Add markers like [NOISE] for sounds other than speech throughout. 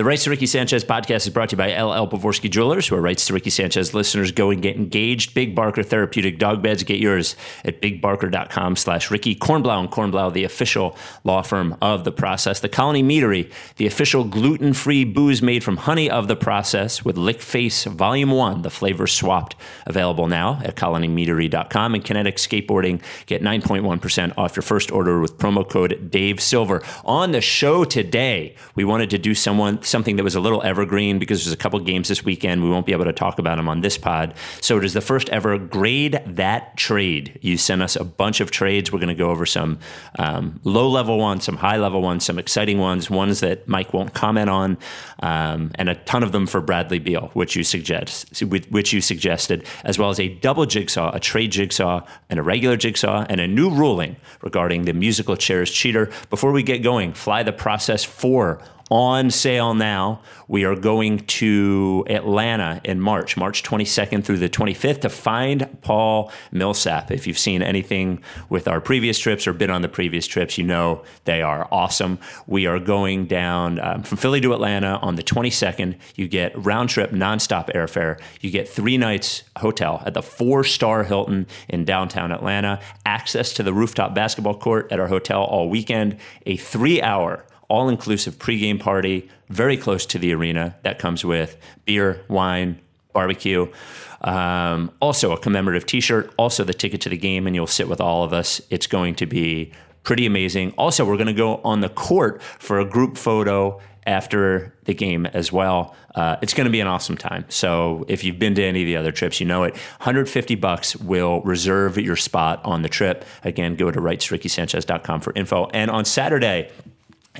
The Rights to Ricky Sanchez podcast is brought to you by LL Pavorsky Jewelers, who are Rights to Ricky Sanchez listeners. Go and get engaged. Big Barker Therapeutic Dog Beds. Get yours at bigbarker.com slash Ricky. Kornblau and Kornblau, the official law firm of the process. The Colony Meadery, the official gluten-free booze made from honey of the process with Lick Face Volume 1, the flavor swapped. Available now at colonymeadery.com. And Kinetic Skateboarding, get 9.1% off your first order with promo code Dave Silver. On the show today, we wanted to do someone something that was a little evergreen because there's a couple games this weekend. We won't be able to talk about them on this pod. So it is the first ever grade that trade. You sent us a bunch of trades. We're going to go over some um, low level ones, some high level ones, some exciting ones, ones that Mike won't comment on, um, and a ton of them for Bradley Beal, which you suggest, which you suggested, as well as a double jigsaw, a trade jigsaw, and a regular jigsaw, and a new ruling regarding the musical chairs cheater. Before we get going, fly the process for on sale now. We are going to Atlanta in March, March 22nd through the 25th, to find Paul Millsap. If you've seen anything with our previous trips or been on the previous trips, you know they are awesome. We are going down um, from Philly to Atlanta on the 22nd. You get round trip, nonstop airfare. You get three nights hotel at the four star Hilton in downtown Atlanta, access to the rooftop basketball court at our hotel all weekend, a three hour all inclusive pregame party, very close to the arena. That comes with beer, wine, barbecue. Um, also, a commemorative t shirt, also the ticket to the game, and you'll sit with all of us. It's going to be pretty amazing. Also, we're going to go on the court for a group photo after the game as well. Uh, it's going to be an awesome time. So if you've been to any of the other trips, you know it. 150 bucks will reserve your spot on the trip. Again, go to rightsrickysanchez.com for info. And on Saturday,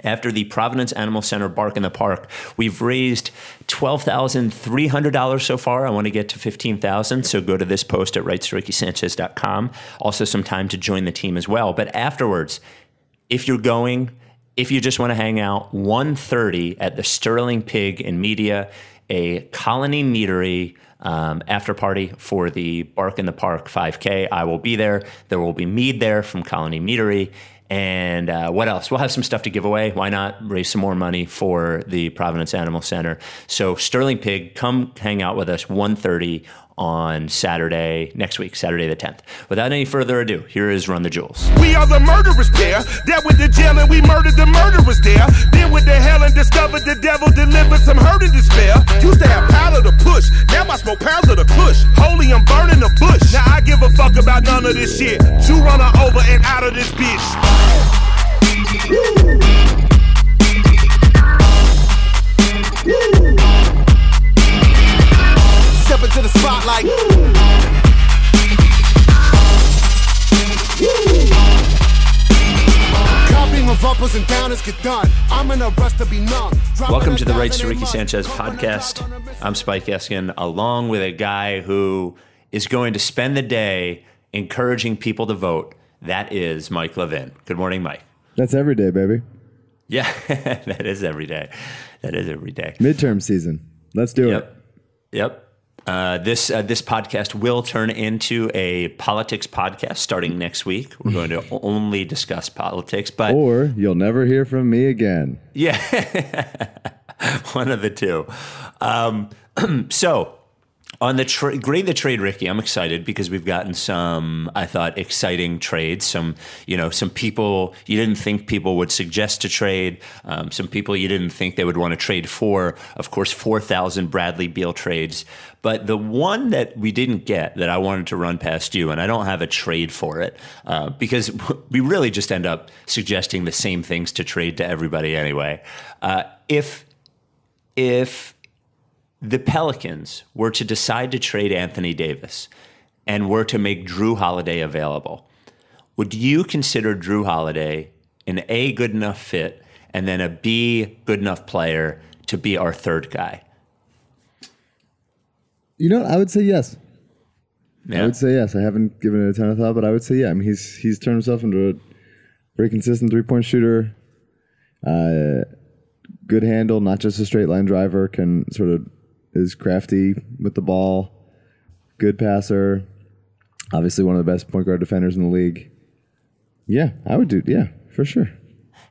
after the Providence Animal Center Bark in the Park, we've raised $12,300 so far. I want to get to 15000 so go to this post at rightsrickysanchez.com. Also, some time to join the team as well. But afterwards, if you're going, if you just want to hang out, 1.30 at the Sterling Pig in Media, a colony meadery um, after party for the Bark in the Park 5K. I will be there. There will be mead there from Colony Meadery and uh, what else? We'll have some stuff to give away. Why not raise some more money for the Providence Animal Center? So Sterling Pig, come hang out with us 1.30 on Saturday, next week, Saturday the 10th. Without any further ado, here is Run the Jewels. We are the murderers there. That with the jail and we murdered the murderers there. Then with the hell and discovered the devil delivered some hurt and despair. Used to have powder to push. Now I smoke pounds of the kush. Holy, I'm burning the bush. Now I give a fuck about none of this shit. You run her over and out of this bitch. Woo. Woo step into the spotlight. Welcome to the Rights to Ricky Sanchez podcast. I'm Spike Eskin, along with a guy who is going to spend the day encouraging people to vote. That is Mike Levin. Good morning, Mike. That's every day, baby. Yeah, [LAUGHS] that is every day. That is every day. Midterm season. Let's do yep. it. Yep. Uh, this uh, this podcast will turn into a politics podcast starting next week. We're going to [LAUGHS] only discuss politics, but or you'll never hear from me again. Yeah, [LAUGHS] one of the two. Um, [CLEARS THROAT] so on the tra- grade the trade, Ricky, I'm excited because we've gotten some, I thought, exciting trades. Some, you know, some people you didn't think people would suggest to trade. Um, some people you didn't think they would want to trade for. Of course, 4,000 Bradley Beal trades. But the one that we didn't get that I wanted to run past you, and I don't have a trade for it uh, because [LAUGHS] we really just end up suggesting the same things to trade to everybody anyway. Uh, if if the Pelicans were to decide to trade Anthony Davis and were to make Jrue Holiday available, would you consider Jrue Holiday an A good enough fit and then a B good enough player to be our third guy? You know, I would say yes. Yeah. I would say yes. I haven't given it a ton of thought, but I would say yeah. I mean, he's he's turned himself into a very consistent three point shooter. Uh, good handle, not just a straight line driver. Can sort of is crafty with the ball, good passer, obviously one of the best point guard defenders in the league. Yeah, I would do. Yeah, for sure.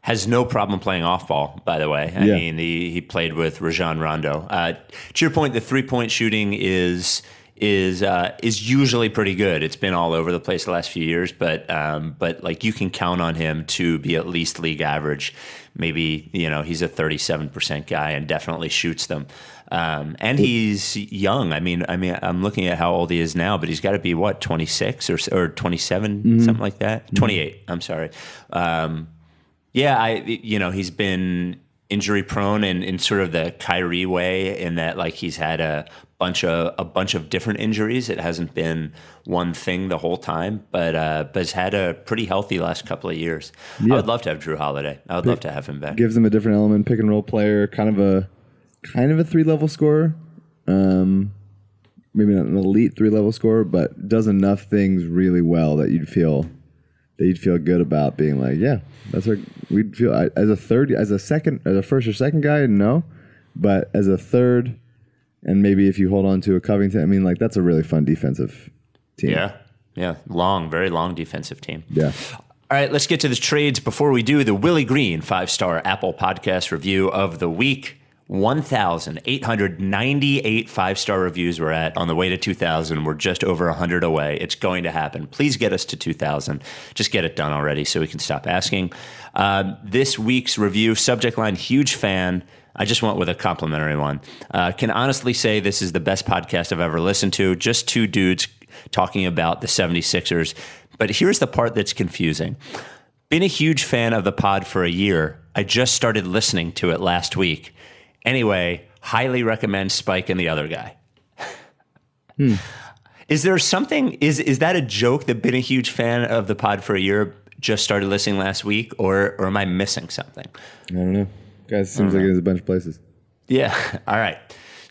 has no problem playing off ball, by the way. I Yeah. mean, he, he played with Rajon Rondo. Uh, to your point, the three point shooting is is uh, is usually pretty good. It's been all over the place the last few years, but um, but like you can count on him to be at least league average. Maybe you know he's a thirty seven percent guy and definitely shoots them. Um, and he's young. I mean, I mean, I'm looking at how old he is now, but he's got to be what 26 or or 27, something like that. 28. I'm sorry. Um, yeah, I you know he's been injury prone in, in sort of the Kyrie way, in that like he's had a bunch of a bunch of different injuries. It hasn't been one thing the whole time, but uh, but has had a pretty healthy last couple of years. Yeah. I would love to have Jrue Holiday. I would love to have him back. Gives them a different element, pick and roll player, kind of a kind of a three level scorer. Um, maybe not an elite three level scorer, but does enough things really well that you'd feel that you'd feel good about being like, yeah, that's our. We'd feel I- as a third, as a second, as a first or second guy, no, but as a third, and maybe if you hold on to a Covington, I mean, like that's a really fun defensive team. Yeah, yeah, long, very long defensive team. yeah. All right, let's get to the trades. Before we do, the Willie Green five star Apple Podcast review of the week. 1,898 five star reviews we're at on the way to 2,000. We're just over 100 away. It's going to happen. Please get us to 2,000. Just get it done already so we can stop asking. Um, this week's review subject line huge fan. I just went with a complimentary one. Uh, can honestly say this is the best podcast I've ever listened to. Just two dudes talking about the 76ers. But here's the part that's confusing. Been a huge fan of the pod for a year. I just started listening to it last week. Anyway, highly recommend Spike and the other guy. Hmm. Is there something is is that a joke that been a huge fan of the pod for a year just started listening last week or or am I missing something? I don't know. Guys, seems like there's a bunch of places. Yeah. [LAUGHS] All right.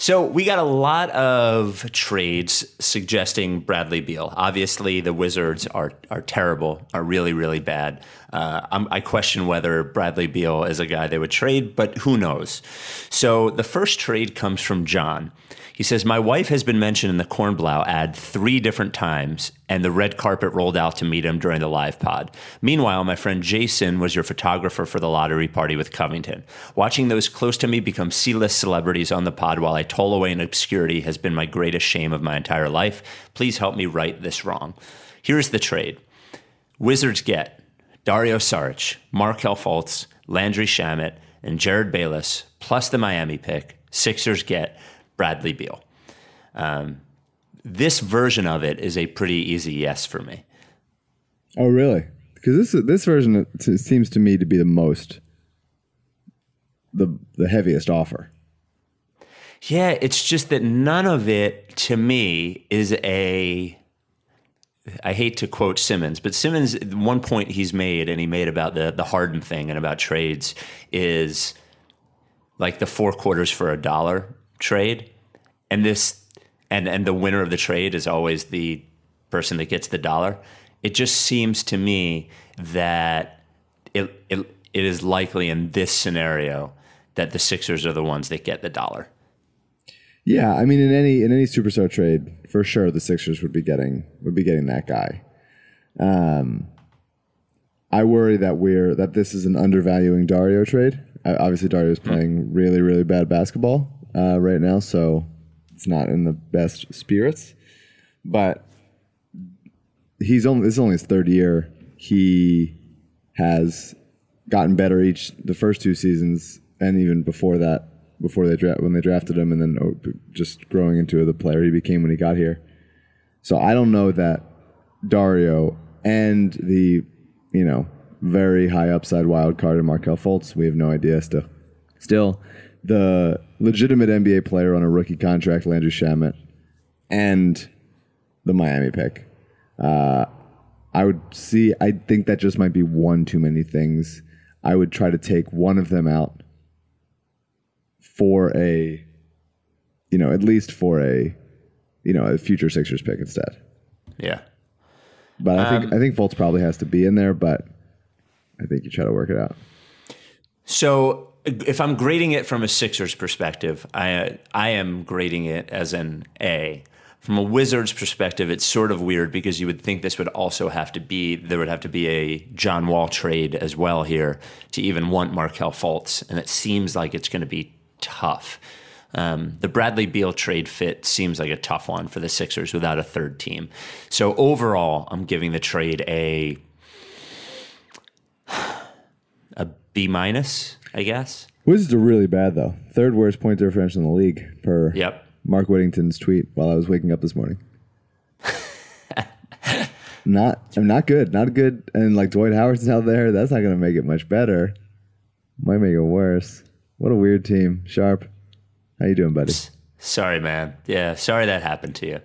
So we got a lot of trades suggesting Bradley Beal. Obviously, the Wizards are are terrible, are really really bad. Uh, I question whether Bradley Beal is a guy they would trade, but who knows? So the first trade comes from John. He says, My wife has been mentioned in the Kornblau ad three different times, and the red carpet rolled out to meet him during the live pod. Meanwhile, my friend Jason was your photographer for the lottery party with Covington. Watching those close to me become C list celebrities on the pod while I toll away in obscurity has been my greatest shame of my entire life. Please help me right this wrong. Here's the trade Wizards get Dario Saric, Markelle Fultz, Landry Shamet, and Jerryd Bayless, plus the Miami pick. Sixers get Bradley Beal. Um, this version of it is a pretty easy yes for me. Oh, really? Because this this version seems to me to be the most the the heaviest offer. Yeah, it's just that none of it to me is a. I hate to quote Simmons, but Simmons, one point he's made, and he made about the the Harden thing and about trades, is like the four quarters for a dollar trade, and this and and the winner of the trade is always the person that gets the dollar. It just seems to me that it it, it is likely in this scenario that the Sixers are the ones that get the dollar. Yeah, I mean, in any in any superstar trade, for sure, the Sixers would be getting would be getting that guy. Um, I worry that we're that this is an undervaluing Dario trade. Obviously, Dario is playing really really bad basketball uh, right now, so it's not in the best spirits. But he's only this is only his third year. He has gotten better each the first two seasons, and even before that, before they dra- when they drafted him, and then oh, just growing into the player he became when he got here. So I don't know that Dario and the you know very high upside wild card in Markelle Fultz. We have no idea still. Still, the legitimate NBA player on a rookie contract, Landry Shamet, and the Miami pick. Uh, I would see. I think that just might be one too many things. I would try to take one of them out for a, you know, at least for a, you know, a future Sixers pick instead. Yeah. But I think I think Fultz probably has to be in there, but I think you try to work it out. So if I'm grading it from a Sixers perspective, I I am grading it as an A. From a Wizards perspective, it's sort of weird because you would think this would also have to be there would have to be a John Wall trade as well here to even want Markelle Fultz, and it seems like it's going to be tough. Um, the Bradley Beal trade fit seems like a tough one for the Sixers without a third team. So overall, I'm giving the trade a [SIGHS] a B minus, I guess. Wizards are really bad though. Third worst point differential in the league per Yep. Mark Whittington's tweet while I was waking up this morning. [LAUGHS] not, I'm not good. Not good. And like Dwight Howard's out there. That's not going to make it much better. Might make it worse. What a weird team. Sharp. How you doing, buddy? Sorry, man. Yeah, sorry that happened to you.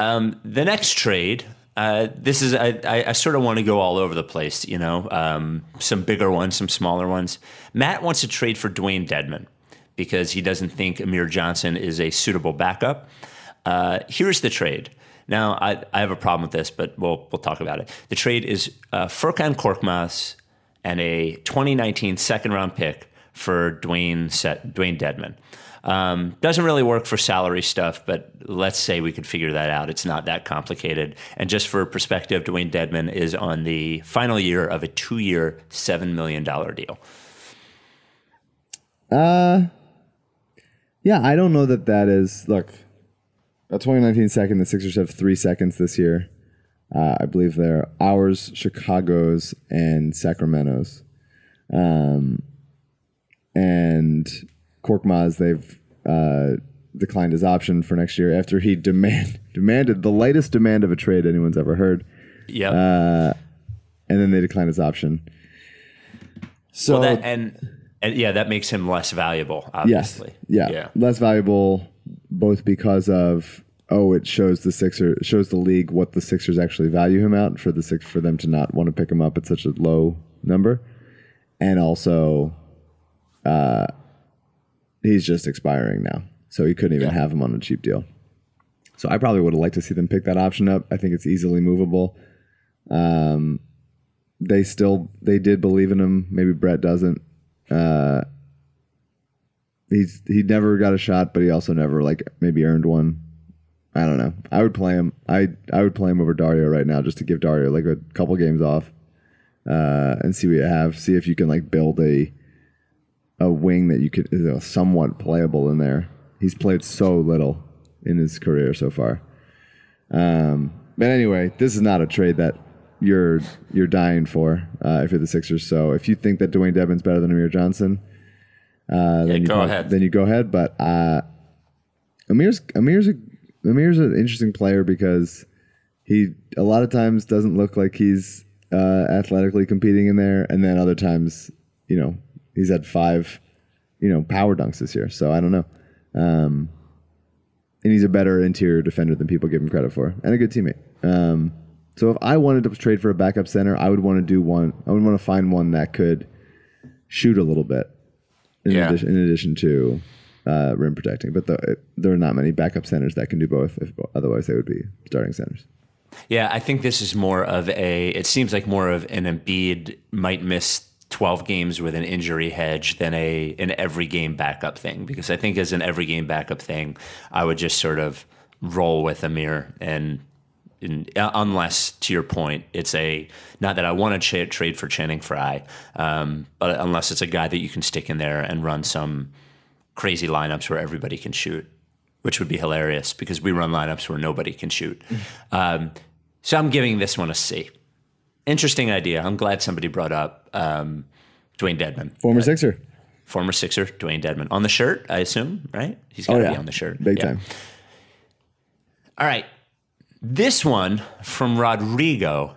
Um, the next trade. Uh, this is I, I, I sort of want to go all over the place, you know. Um, some bigger ones, some smaller ones. Matt wants to trade for Dewayne Dedmon because he doesn't think Amir Johnson is a suitable backup. Uh, here's the trade. Now, I, I have a problem with this, but we'll we'll talk about it. The trade is uh, Furkan Korkmaz and a 2019 second round pick for Dwayne Set, Dewayne Dedmon. Um, doesn't really work for salary stuff, but let's say we could figure that out. It's not that complicated. And just for perspective, Dewayne Dedmon is on the final year of a two year, $7 million deal. Uh, yeah, I don't know that that is. Look, a 2019 second, the Sixers have three seconds this year. Uh, I believe they're ours, Chicago's, and Sacramento's. Um, and Korkmaz, they've uh, declined his option for next year after he demand [LAUGHS] demanded the lightest demand of a trade anyone's ever heard, Yep. and then they declined his option. So well, that, and, and yeah, that makes him less valuable, yes, obviously. yeah, Yeah. less valuable both because of oh, it shows the Sixer shows the league what the Sixers actually value him at for the six for them to not want to pick him up at such a low number, and also, uh, he's just expiring now, so he couldn't even Yeah. have him on a cheap deal. So I probably would have liked to see them pick that option up. I think it's easily movable. Um, they still they did believe in him. Maybe Brett doesn't. Uh, he's he never got a shot, but he also never like maybe earned one. I don't know. I would play him. I I would play him over Dario right now just to give Dario like a couple games off, uh, and see what you have. See if you can like build a a wing that you could you know, somewhat playable in there. He's played so little in his career so far. Um, but anyway, this is not a trade that you're you're dying for uh, if you're the Sixers. So if you think that Dewayne Dedmon's better than Amir Johnson, uh, then you go ahead. Then you go ahead. But uh, Amir's Amir's a, Amir's an interesting player because he a lot of times doesn't look like he's uh, athletically competing in there, and then other times, you know, he's had five, you know, power dunks this year. So I don't know. Um, and he's a better interior defender than people give him credit for, and a good teammate. Um, so if I wanted to trade for a backup center, I would want to do one. I would want to find one that could shoot a little bit, in, Yeah. addition, in addition to uh, rim protecting. But the, there are not many backup centers that can do both. If, otherwise, they would be starting centers. Yeah, I think this is more of a. It seems like more of an Embiid might miss twelve games with an injury hedge than a an every game backup thing. Because I think as an every game backup thing, I would just sort of roll with Amir and. in- uh, unless, to your point, it's a not that I want to tra- trade for Channing Frye, um, but unless it's a guy that you can stick in there and run some crazy lineups where everybody can shoot, which would be hilarious because we run lineups where nobody can shoot. Um, so I'm giving this one a C. Interesting idea. I'm glad somebody brought up um, Dewayne Dedmon, Former Sixer. former Sixer, Dewayne Dedmon. On the shirt, I assume, right? He's got to be on the shirt. Big Yeah. time. All right. This one from Rodrigo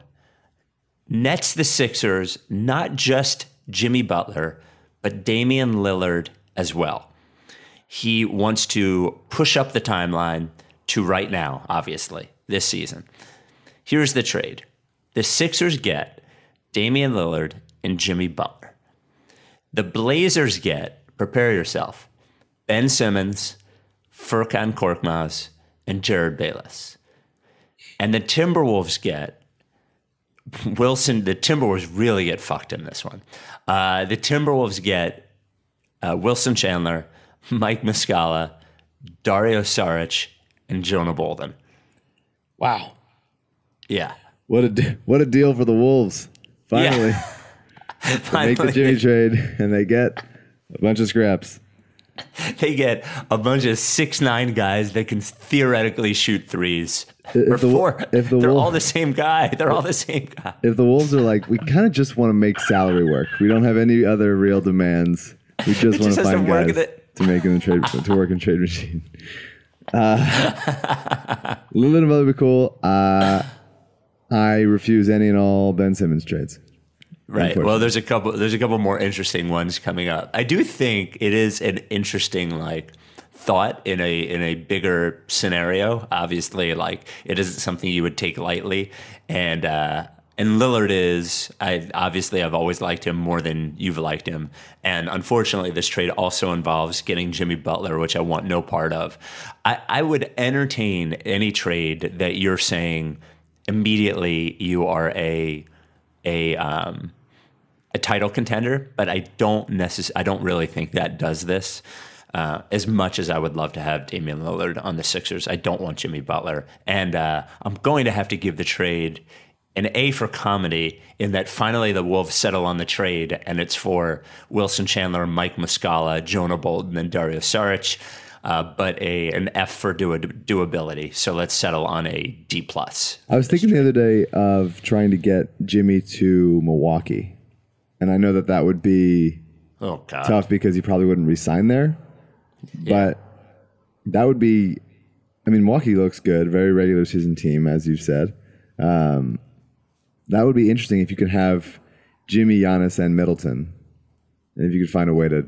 nets the Sixers not just Jimmy Butler, but Damian Lillard as well. He wants to push up the timeline to right now, obviously, this season. Here's the trade the Sixers get Damian Lillard and Jimmy Butler. The Blazers get, prepare yourself, Ben Simmons, Furkan Korkmaz, and Jerryd Bayless. And the Timberwolves get Wilson. The Timberwolves really get fucked in this one. Uh, the Timberwolves get uh, Wilson Chandler, Mike Muscala, Dario Saric, and Jonah Bolden. Wow. Yeah. What a de- what a deal for the Wolves! Finally, [LAUGHS] they make the Jimmy trade and they get a bunch of scraps. they get a bunch of six nine guys that can theoretically shoot threes. If or the- four. if the They're Wolf- all the same guy. They're all the same guy. If the Wolves are like, we kind of just want to make salary work. We don't have any other real demands. We just want to find guys it. to make in the trade to work in trade machine. Uh, Lillard and would be cool. Uh, I refuse any and all Ben Simmons trades. Right. Well, there's a couple. There's a couple more interesting ones coming up. I do think it is an interesting like thought in a in a bigger scenario. Obviously, like it isn't something you would take lightly, and uh, and Lillard is. I obviously I've always liked him more than you've liked him, and unfortunately, this trade also involves getting Jimmy Butler, which I want no part of. I, I would entertain any trade that you're saying immediately you are a a um, a title contender, but I don't necess- I don't really think that does this. Uh, as much as I would love to have Damian Lillard on the Sixers, I don't want Jimmy Butler, and uh, I'm going to have to give the trade an A for comedy in that finally the Wolves settle on the trade, and it's for Wilson Chandler, Mike Muscala, Jonah Bolden, and Dario Saric. Uh, but a an F for do- doability. So let's settle on a D plus. I was thinking the other day of trying to get Jimmy to Milwaukee, and I know that that would be Oh God! tough because he probably wouldn't resign there. But that would be, I mean, Milwaukee looks good, very regular season team, as you've said. Um, that would be interesting if you could have Jimmy, Giannis, and Middleton, and if you could find a way to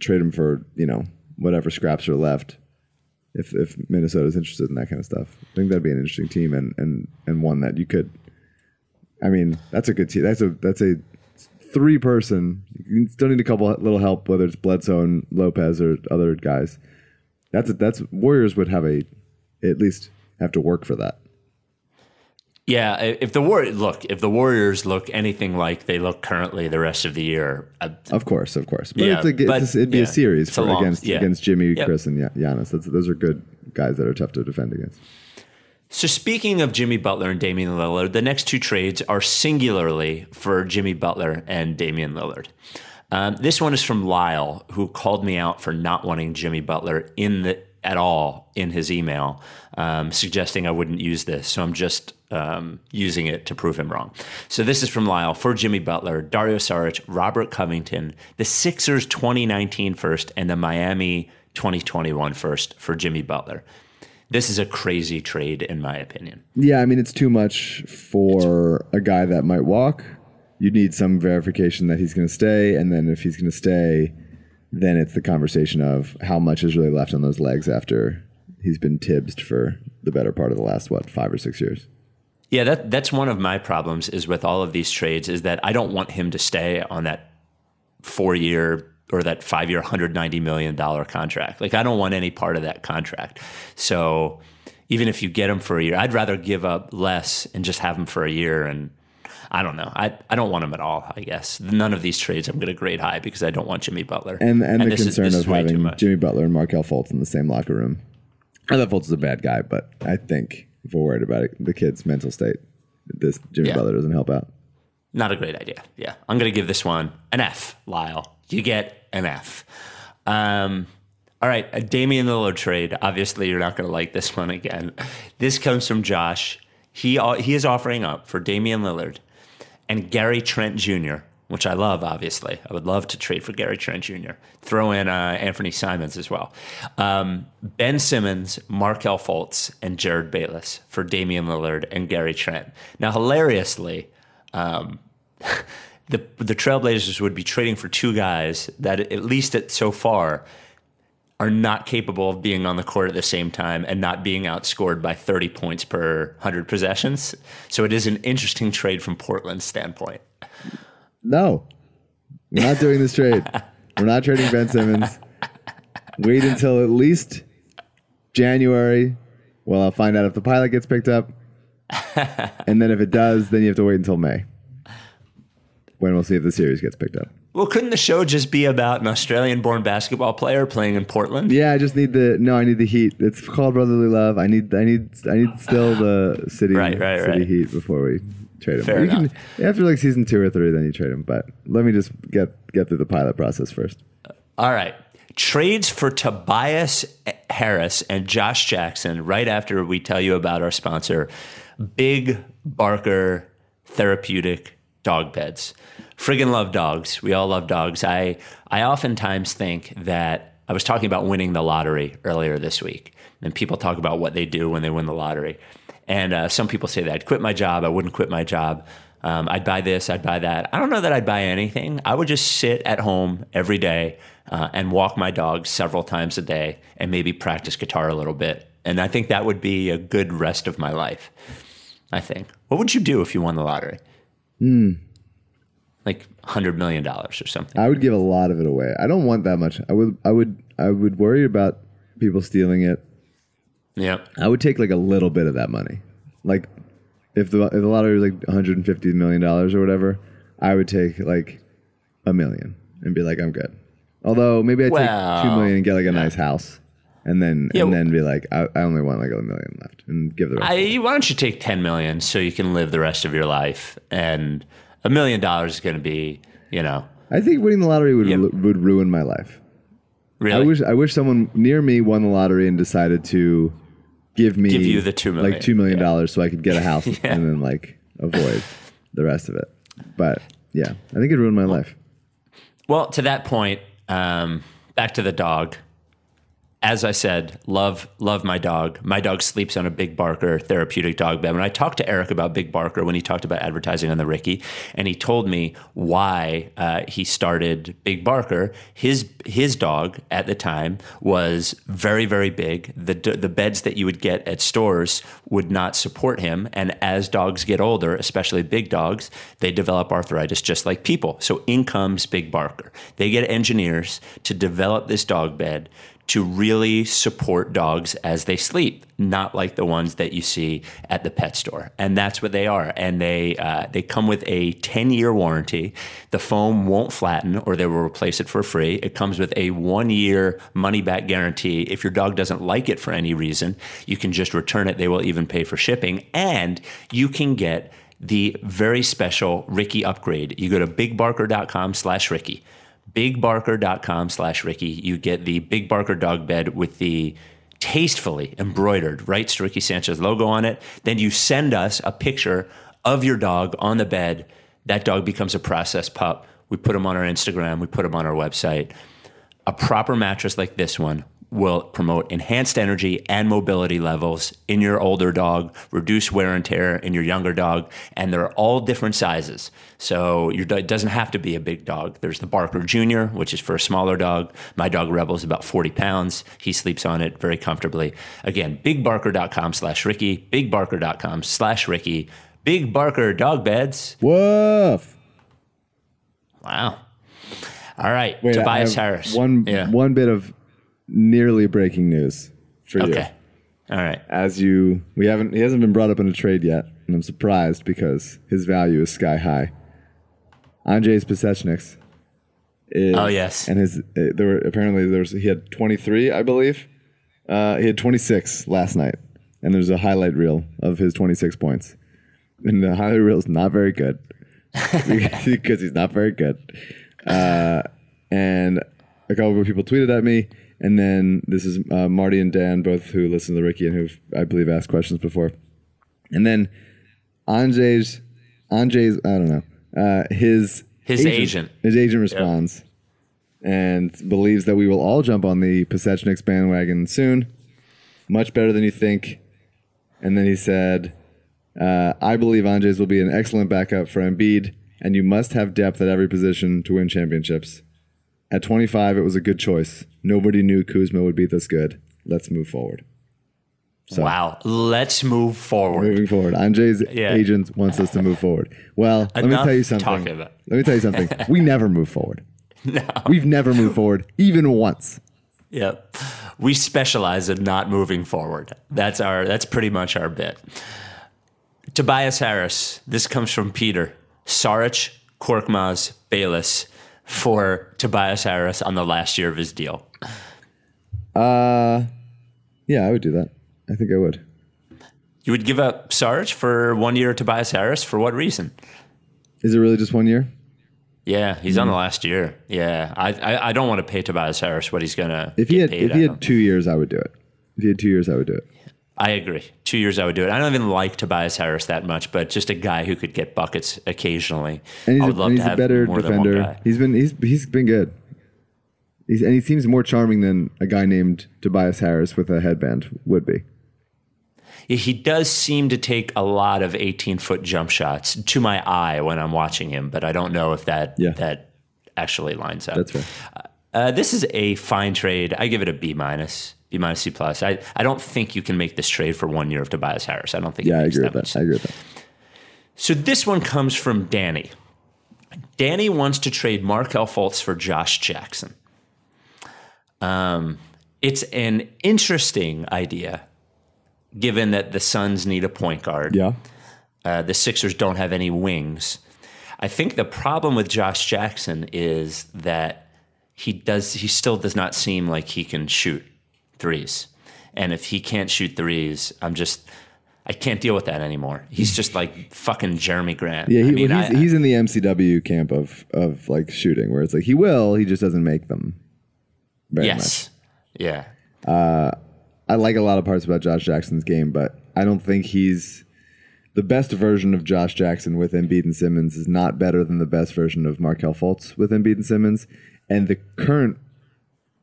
trade them for, you know, whatever scraps are left. If if Minnesota's interested in that kind of stuff, I think that'd be an interesting team and and and one that you could. I mean, that's a good team. That's a that's a three person. You still need a couple little help, whether it's Bledsoe and Lopez or other guys. That's a, that's Warriors would have a at least have to work for that. Yeah, if the war look, if the Warriors look anything like they look currently the rest of the year, uh, Of course, of course, but, Yeah, it's a, it's but- it'd be yeah, a series it's a for, long- against yeah. against Jimmy, Yep. Khris, and Gia- Giannis. That's, those are good guys that are tough to defend against. So speaking of Jimmy Butler and Damian Lillard, the next two trades are singularly for Jimmy Butler and Damian Lillard. Um, this one is from Lyle, who called me out for not wanting Jimmy Butler in the at all in his email, um, suggesting I wouldn't use this. So I'm just um, using it to prove him wrong. So this is from Lyle for Jimmy Butler, Dario Saric, Robert Covington, the Sixers 2019 first, and the Miami 2021 first for Jimmy Butler. This is a crazy trade, in my opinion. Yeah, I mean it's too much for a guy that might walk. You need some verification that he's going to stay, and then if he's going to stay, then it's the conversation of how much is really left on those legs after he's been tibbsed for the better part of the last what five or six years. Yeah, that that's one of my problems is with all of these trades is that I don't want him to stay on that four year or that five year, hundred ninety million dollar contract. Like I don't want any part of that contract. So even if you get him for a year, I'd rather give up less and just have him for a year. And I don't know. I I don't want him at all. I guess none of these trades I'm going to grade high because I don't want Jimmy Butler. And and, the this is- concern of is too having. Jimmy Butler and Markelle Fultz in the same locker room. I thought Fultz is a bad guy, but I think if we're worried about it, the kid's mental state, this Jimmy Yeah. Butler doesn't help out. Not a great idea. Yeah. I'm going to give this one an F, Lyle. You get an F. Um, all right. A Damian Lillard trade. Obviously, you're not going to like this one again. This comes from Josh. He, he is offering up for Damian Lillard and Gary Trent Jr., which I love, obviously. I would love to trade for Gary Trent Jr. Throw in uh, Anthony Simons as well. Um, ben Simmons, Markelle Fultz, and Jerryd Bayless for Damian Lillard and Gary Trent. Now, hilariously, um, [LAUGHS] the the Trailblazers would be trading for two guys that, at least at, so far, are not capable of being on the court at the same time and not being outscored by 30 points per 100 possessions. So it is an interesting trade from Portland's standpoint. No, we're not doing this trade. [LAUGHS] We're not trading Ben Simmons. Wait until at least January. Well, I'll find out if the pilot gets picked up. [LAUGHS] and then if it does, then you have to wait until May. When we'll see if the series gets picked up. Well, couldn't the show just be about an Australian-born basketball player playing in Portland? Yeah, I just need the no. I need the heat. It's called brotherly love. I need. I need. I need still the city. Right, right, city right. heat before we trade him. Fair you enough. Can, after like season two or three, then you trade him. But let me just get get through the pilot process first. Uh, all right. Trades for Tobias Harris and Josh Jackson right after we tell you about our sponsor, Big Barker Therapeutic Dog Beds. Friggin' love dogs. We all love dogs. I I oftentimes think that I was talking about winning the lottery earlier this week, and people talk about what they do when they win the lottery. And uh, some people say that I'd quit my job. I wouldn't quit my job. Um, I'd buy this. I'd buy that. I don't know that I'd buy anything. I would just sit at home every day uh, and walk my dog several times a day and maybe practice guitar a little bit. And I think that would be a good rest of my life. I think. What would you do if you won the lottery? Like hundred million dollars or something. I would give a lot of it away. I don't want that much. I would. I would. I would worry about people stealing it. yeah. I would take like a little bit of that money. Like if the if the lottery was like 150 million dollars or whatever, I would take like a million and be like, I'm good. Although maybe I Well, take two million and get like a nice house, and then Yeah, and then be like, I, I only want like a million left, and give the rest. I, why don't you take 10 million so you can live the rest of your life? And a million dollars is going to be, you know, I think winning the lottery would Yep. would ruin my life. really. I wish I wish someone near me won the lottery and decided to give me Give you the two million. like two million Yeah. dollars so I could get a house [LAUGHS] and then like avoid the rest of it. But yeah, I think it ruined my life. Well, to that point, um, back to the dog. As I said, love love my dog. My dog sleeps on a Big Barker therapeutic dog bed. When I talked to Eric about Big Barker when he talked about advertising on the Ricky, and he told me why uh, he started Big Barker. His his dog at the time was very very big. The the beds that you would get at stores would not support him, and as dogs get older, especially big dogs, they develop arthritis just like people. So in comes Big Barker. They get engineers to develop this dog bed to really support dogs as they sleep, not like the ones that you see at the pet store. And that's what they are. And they uh, they come with a 10 year warranty. The foam won't flatten, or they will replace it for free. It comes with a one year money back guarantee. If your dog doesn't like it for any reason, you can just return it. They will even pay for shipping, and you can get the very special Ricky upgrade. You go to bigbarker.com/slash Ricky bigbarker.com slash Ricky. You get the Big Barker dog bed with the tastefully embroidered Rights to Ricky Sanchez logo on it. Then you send us a picture of your dog on the bed. That dog becomes a processed pup. We put them on our Instagram, we put them on our website. A proper mattress like this one will promote enhanced energy and mobility levels in your older dog, reduce wear and tear in your younger dog, and they're all different sizes. So your dog it doesn't have to be a big dog. There's the Barker Jr., which is for a smaller dog. My dog Rebel is about 40 pounds. He sleeps on it very comfortably. Again, bigbarker.com slash Ricky, bigbarker.com slash Ricky, Big Barker dog beds. Woof. Wow. All right, Wait, Tobias Harris. One yeah. one bit of nearly breaking news for you. Okay. All right. As you, we haven't. He hasn't been brought up in a trade yet, and I'm surprised because his value is sky high. Anzejs Pasecniks. Is, Oh, yes. and his uh, there were apparently there was he had 23, I believe. Uh, he had 26 last night, and there's a highlight reel of his 26 points, and the highlight reel is not very good [LAUGHS] because he's not very good. Uh, and a couple of people tweeted at me, and then this is uh, Marty and Dan, both who listen to the Ricky and who I believe asked questions before, and then Anjay's Anjay's I don't know uh, his His agent. his agent responds and believes that we will all jump on the Pasecniks bandwagon soon, much better than you think. And then he said, uh, "I believe Anjay's will be an excellent backup for Embiid, and you must have depth at every position to win championships. At 25, it was a good choice. Nobody knew Kuzma would be this good. Let's move forward." So- Wow. Let's move forward. Moving forward, Anjay's Yeah. agent wants us to move forward. Well, let me tell you something. Let me tell you something. [LAUGHS] we never move forward. [LAUGHS] No. We've never moved forward, even once. Yep. We specialize in not moving forward. That's our that's pretty much our bit. Tobias Harris. This comes from Peter. Saric, Korkmaz, Bayless. For Tobias Harris on the last year of his deal? Uh, yeah, I would do that. I think I would. You would give up Sarge for one year Tobias Harris for what reason? Is it really just one year? Yeah, he's mm-hmm. on the last year. Yeah, I, I, I don't want to pay Tobias Harris what he's gonna. If he had if he had two years, I would do it. If he had two years, I would do it. I agree. Two years, I would do it. I don't even like Tobias Harris that much, but just a guy who could get buckets occasionally. And he's, I would love and he's to have a better defender. He's been he's he's been good. He's, and he seems more charming than a guy named Tobias Harris with a headband would be. He does seem to take a lot of 18 foot jump shots to my eye when I'm watching him, but I don't know if that yeah. that actually lines up. That's fair. Uh, this is a fine trade. I give it a B minus. B minus C plus. I, I don't think you can make this trade for one year of Tobias Harris. I don't think. Yeah, I agree with that. I agree with that. So this one comes from Danny. Danny wants to trade Markelle Fultz for Josh Jackson. Um, it's an interesting idea, given that the Suns need a point guard. Yeah. Uh, the Sixers don't have any wings. I think the problem with Josh Jackson is that he does he still does not seem like he can shoot threes. And if he can't shoot threes, I'm just I can't deal with that anymore. He's just like fucking Jerami Grant. Yeah, he, mean, well, he's, I, he's in the MCW camp of of like shooting, where it's like he will, he just doesn't make them very yes. much. Yeah. Uh, I like a lot of parts about Josh Jackson's game, but I don't think he's the best version of Josh Jackson with Embiid and Simmons is not better than the best version of Markelle Fultz with Embiid and Simmons. And the current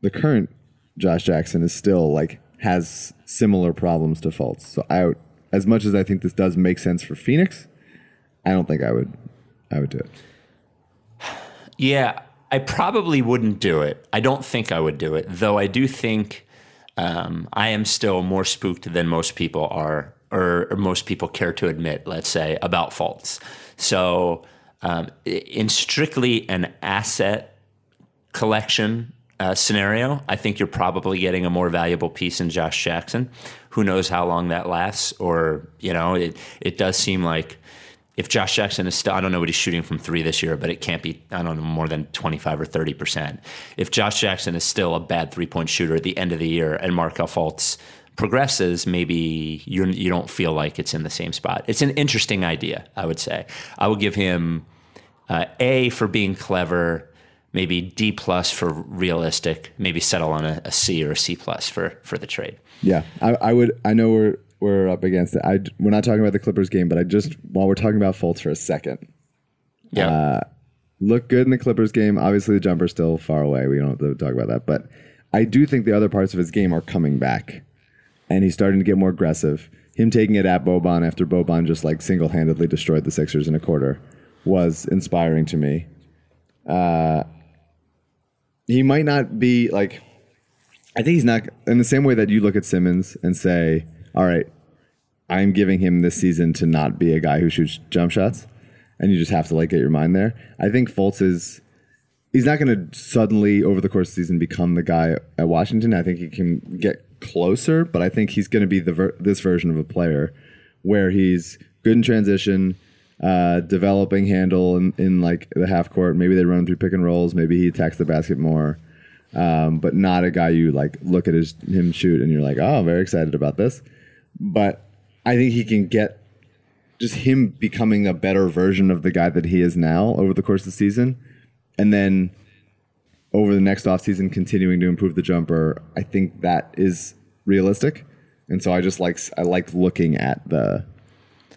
the current Josh Jackson is still like has similar problems to Fultz. So I would, as much as I think this does make sense for Phoenix, I don't think I would I would do it. Yeah, I probably wouldn't do it. I don't think I would do it, though I do think um, I am still more spooked than most people are, or, or, most people care to admit, let's say, about Fultz. So, um, in strictly an asset collection uh, scenario, I think you're probably getting a more valuable piece in Josh Jackson. Who knows how long that lasts? Or, you know, it, it does seem like if Josh Jackson is still, I don't know what he's shooting from three this year, but it can't be, I don't know, more than 25 or 30%. If Josh Jackson is still a bad three point shooter at the end of the year and Markelle Fultz progresses, maybe you you don't feel like it's in the same spot. It's an interesting idea, I would say. I would give him uh, A for being clever, maybe D plus for realistic, maybe settle on a, a C or a C plus for, for the trade. Yeah, I, I would, I know we're, we're up against it. I we're not talking about the Clippers game, but I just while we're talking about Fultz for a second. Yeah. Uh, look good in the Clippers game. Obviously, the jumper's still far away. We don't have to talk about that, but I do think the other parts of his game are coming back, and he's starting to get more aggressive. Him taking it at Boban after Boban just like single handedly destroyed the Sixers in a quarter was inspiring to me. Uh, he might not be like. I think he's not in the same way that you look at Simmons and say, all right, I'm giving him this season to not be a guy who shoots jump shots, and you just have to like get your mind there. I think Fultz is he's not going to suddenly over the course of the season become the guy at Washington. I think he can get closer, but I think he's going to be the ver- this version of a player where he's good in transition, uh, developing handle in, in like the half court. Maybe they run through pick and rolls. Maybe he attacks the basket more. Um, but not a guy you like look at his him shoot and you're like, oh, I'm very excited about this but I think he can get just him becoming a better version of the guy that he is now over the course of the season. And then over the next offseason, continuing to improve the jumper. I think that is realistic. And so I just like I like looking at the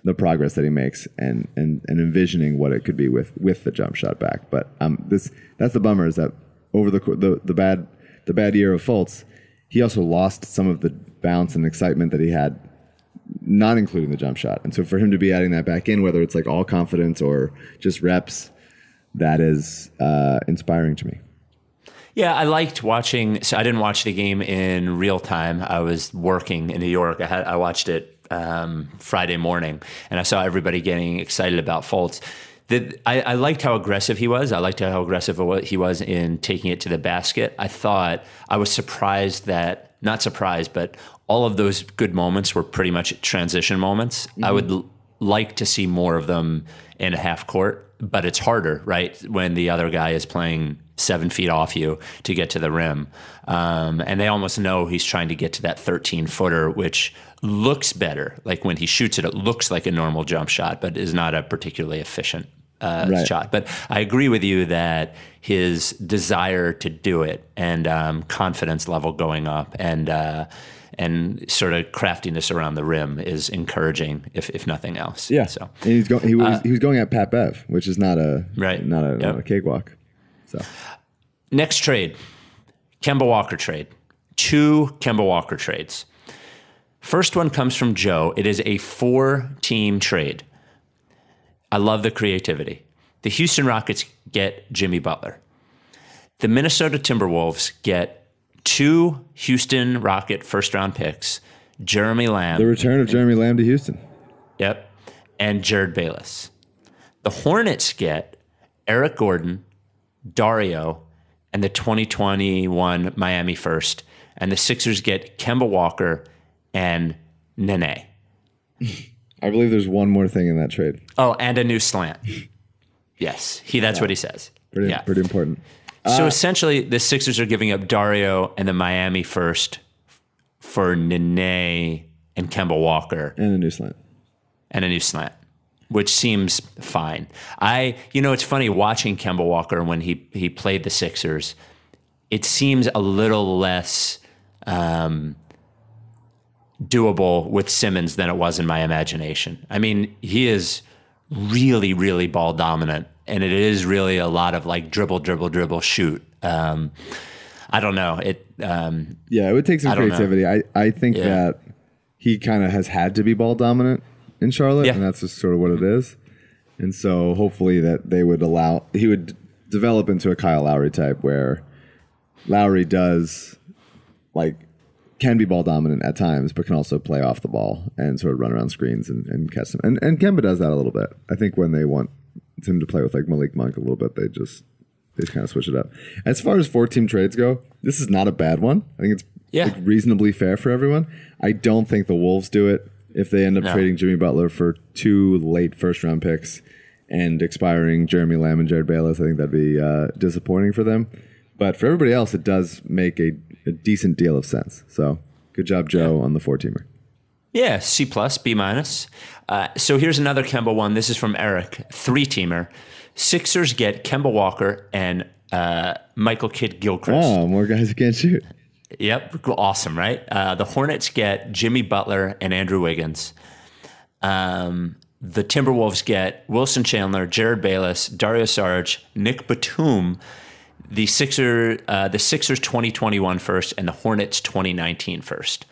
the progress that he makes and and, and envisioning what it could be with with the jump shot back. But um, this that's the bummer is that over the the the bad the bad year of Fultz, he also lost some of the bounce and excitement that he had not including the jump shot. And so for him to be adding that back in, whether it's like all confidence or just reps, that is uh, inspiring to me. Yeah, I liked watching. So I didn't watch the game in real time. I was working in New York. I had I watched it um, Friday morning, and I saw everybody getting excited about Fultz. The, I, I, liked how aggressive he was. I liked how aggressive he was in taking it to the basket. I thought I was surprised that not surprised, but all of those good moments were pretty much transition moments. Mm-hmm. I would l- like to see more of them in a half court but it's harder, right? When the other guy is playing seven feet off you to get to the rim. Um, and they almost know he's trying to get to that 13 footer, which looks better. Like when he shoots it, it looks like a normal jump shot, but is not a particularly efficient uh, right. shot. But I agree with you that his desire to do it and um, confidence level going up and uh, and sort of craftiness around the rim is encouraging, if, if nothing else. Yeah. So he's going. He was uh, he was going at Pat Bev, which is not a right, not a, yep. not a cakewalk. So next trade, Kemba Walker trade. Two Kemba Walker trades. First one comes from Joe. It is a four team trade. I love the creativity. The Houston Rockets get Jimmy Butler. The Minnesota Timberwolves get two Houston Rocket first round picks, Jeremy Lamb. The return of Jeremy Lamb to Houston. Yep. And Jerryd Bayless. The Hornets get Eric Gordon, Dario, and the 2021 Miami first. And the Sixers get Kemba Walker and Nene. I believe there's one more thing in that trade. Oh, and a new slant. Yes, he. That's yeah. what he says. Pretty, yeah, pretty important. So uh, essentially, the Sixers are giving up Dario and the Miami first for Nene and Kemba Walker and a new slant and a new slant, which seems fine. I, you know, it's funny watching Kemba Walker when he he played the Sixers. It seems a little less. Um, doable with Simmons than it was in my imagination. I mean, he is really, really ball dominant, and it is really a lot of like dribble, dribble, dribble, shoot. Um, I don't know. It. Um, yeah, it would take some creativity. I I think yeah. that he kind of has had to be ball dominant in Charlotte, yeah. and that's just sort of what it is. And so hopefully that they would allow he would develop into a Kyle Lowry type where Lowry does like can be ball dominant at times, but can also play off the ball and sort of run around screens and, and catch them. And, and Kemba does that a little bit. I think when they want him to play with like Malik Monk a little bit, they just they just kind of switch it up. As far as four team trades go, this is not a bad one. I think it's yeah. like reasonably fair for everyone. I don't think the Wolves do it if they end up no. trading Jimmy Butler for two late first round picks and expiring Jeremy Lamb and Jerryd Bayless. I think that'd be uh, disappointing for them. But for everybody else, it does make a a decent deal of sense. So good job, Joe, yeah. on the four teamer. Yeah, C plus, B minus. Uh, so here's another Kemba one. This is from Eric, three teamer. Sixers get Kemba Walker and uh, Michael Kidd Gilchrist. Oh, more guys who can't shoot. Yep, awesome, right? Uh, the Hornets get Jimmy Butler and Andrew Wiggins. Um, the Timberwolves get Wilson Chandler, Jerryd Bayless, Dario Saric, Nic Batum, the Sixer, uh, the Sixers 2021 first and the Hornets 2019 first.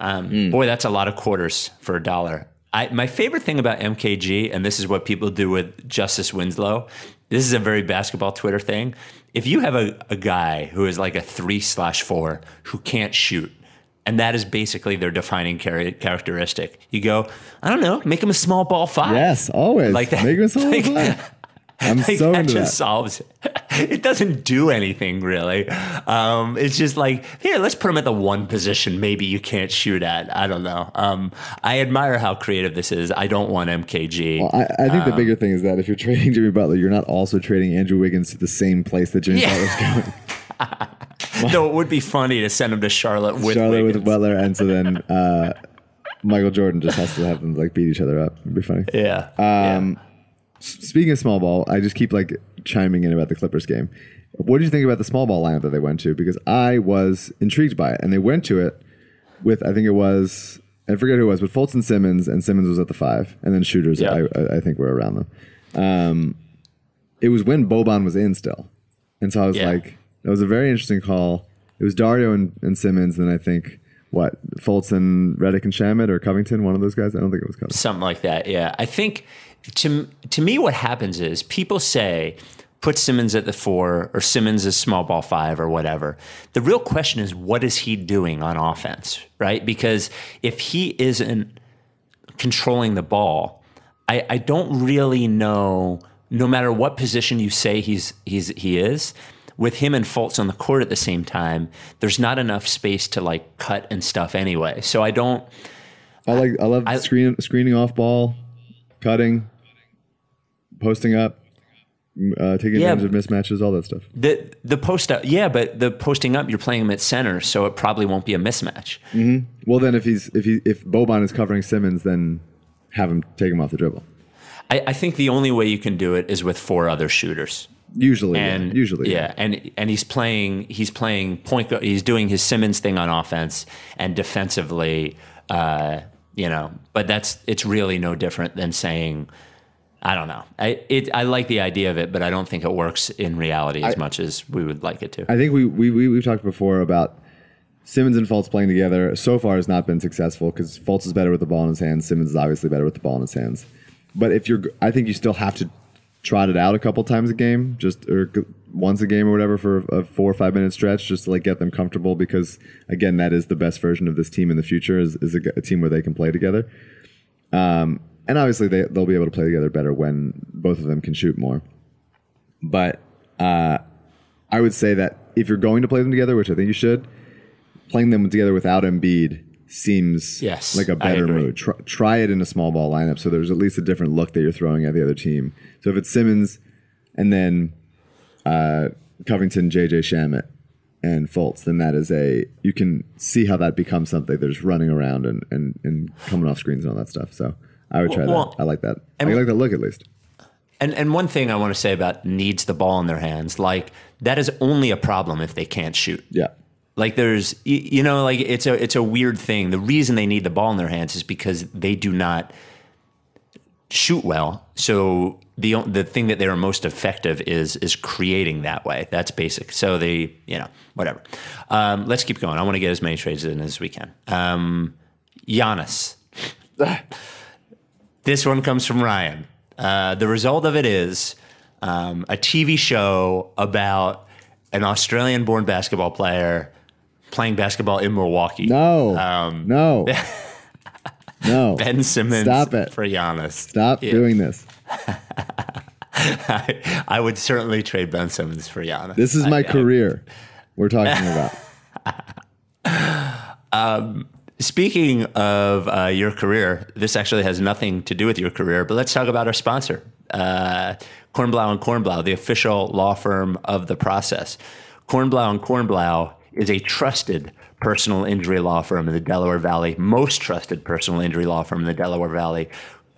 Um, mm. Boy, that's a lot of quarters for a dollar. I, my favorite thing about MKG, and this is what people do with Justice Winslow, this is a very basketball Twitter thing. If you have a, a guy who is like a three slash four who can't shoot, and that is basically their defining char- characteristic. You go, I don't know, make him a small ball five. Yes, always. Like that. Make him a small [LAUGHS] like, five. I'm [LAUGHS] like, so that just that. solves it. [LAUGHS] It doesn't do anything really. Um, it's just like here, let's put him at the one position maybe you can't shoot at. I don't know. Um, I admire how creative this is. I don't want MKG. Well, I, I, think um, the bigger thing is that if you're trading [LAUGHS] Jimmy Butler, you're not also trading Andrew Wiggins to the same place that Jimmy yeah. Butler's going. Though it would be funny to send him to Charlotte with Charlotte Wiggins. with Butler, and so then uh, Michael Jordan just has to have them like beat each other up. It'd be funny. Yeah. Um, yeah. Speaking of small ball, I just keep like chiming in about the Clippers game. What did you think about the small ball lineup that they went to? Because I was intrigued by it, and they went to it with I think it was I forget who it was, but Fultz and Simmons, and Simmons was at the five, and then shooters yeah. I, I think were around them. Um, it was when Boban was in still, and so I was yeah. like, that was a very interesting call. It was Dario and, and Simmons, and then I think what Fultz and Redick and Shamet or Covington, one of those guys. I don't think it was Covington. Something like that. Yeah, I think to to me, what happens is people say put Simmons at the four or Simmons is small ball five or whatever. The real question is what is he doing on offense, right? Because if he isn't controlling the ball, I, I don't really know. No matter what position you say he's he's he is, with him and Fultz on the court at the same time, there's not enough space to like cut and stuff anyway. So I don't. I like I love I, screen, screening off ball, cutting, posting up, uh, taking Yeah. advantage of mismatches, all that stuff. The the post up, yeah, but the posting up, you're playing him at center, so it probably won't be a mismatch. Well, then if he's if he if Boban is covering Simmons, then have him take him off the dribble. I, I think the only way you can do it is with four other shooters. Usually, and yeah, usually, yeah, and and he's playing he's playing point he's doing his Simmons thing on offense and defensively, uh, you know. But that's it's really no different than saying, I don't know. I it I like the idea of it, but I don't think it works in reality as much as we would like it to. I think we, we, we, we've talked before about Simmons and Fultz playing together. So far has not been successful because Fultz is better with the ball in his hands. Simmons is obviously better with the ball in his hands. But if you're, I think you still have to trot it out a couple times a game, just or once a game or whatever for a four or five minute stretch, just to like get them comfortable. Because again, that is the best version of this team in the future is, is a, a team where they can play together. Um, and obviously they, they'll be able to play together better when both of them can shoot more. But uh, I would say that if you're going to play them together, which I think you should, playing them together without Embiid seems Yes, like a better move. Try, try it in a small ball lineup so there's at least a different look that you're throwing at the other team. So if it's Simmons and then uh, Covington, JJ Shamet, and Fultz, then that is a you can see how that becomes something. There's running around and, and, and coming off screens and all that stuff. So I would try Well, that. I like that. I and- like that look at least. And and one thing I want to say about needs the ball in their hands, like that is only a problem if they can't shoot. Yeah. Like there's y- you know like it's a it's a weird thing. The reason they need the ball in their hands is because they do not shoot well. So the o- the thing that they are most effective is is creating that way. That's basic. So they you know whatever. Um, let's keep going. I want to get as many trades in as we can. Um, Giannis. [LAUGHS] This one comes from Ryan. Uh, the result of it is um, a TV show about an Australian born basketball player playing basketball in Milwaukee. No. Um, no. [LAUGHS] no. Ben Simmons Stop it. for Giannis. Stop Yeah. doing this. I, [LAUGHS] I would certainly trade Ben Simmons for Giannis. This is my I- career we're talking about. [LAUGHS] Speaking of uh, your career, this actually has nothing to do with your career, but let's talk about our sponsor, uh, Kornblau and Kornblau, the official law firm of the process. Kornblau and Kornblau is a trusted personal injury law firm in the Delaware Valley, most trusted personal injury law firm in the Delaware Valley.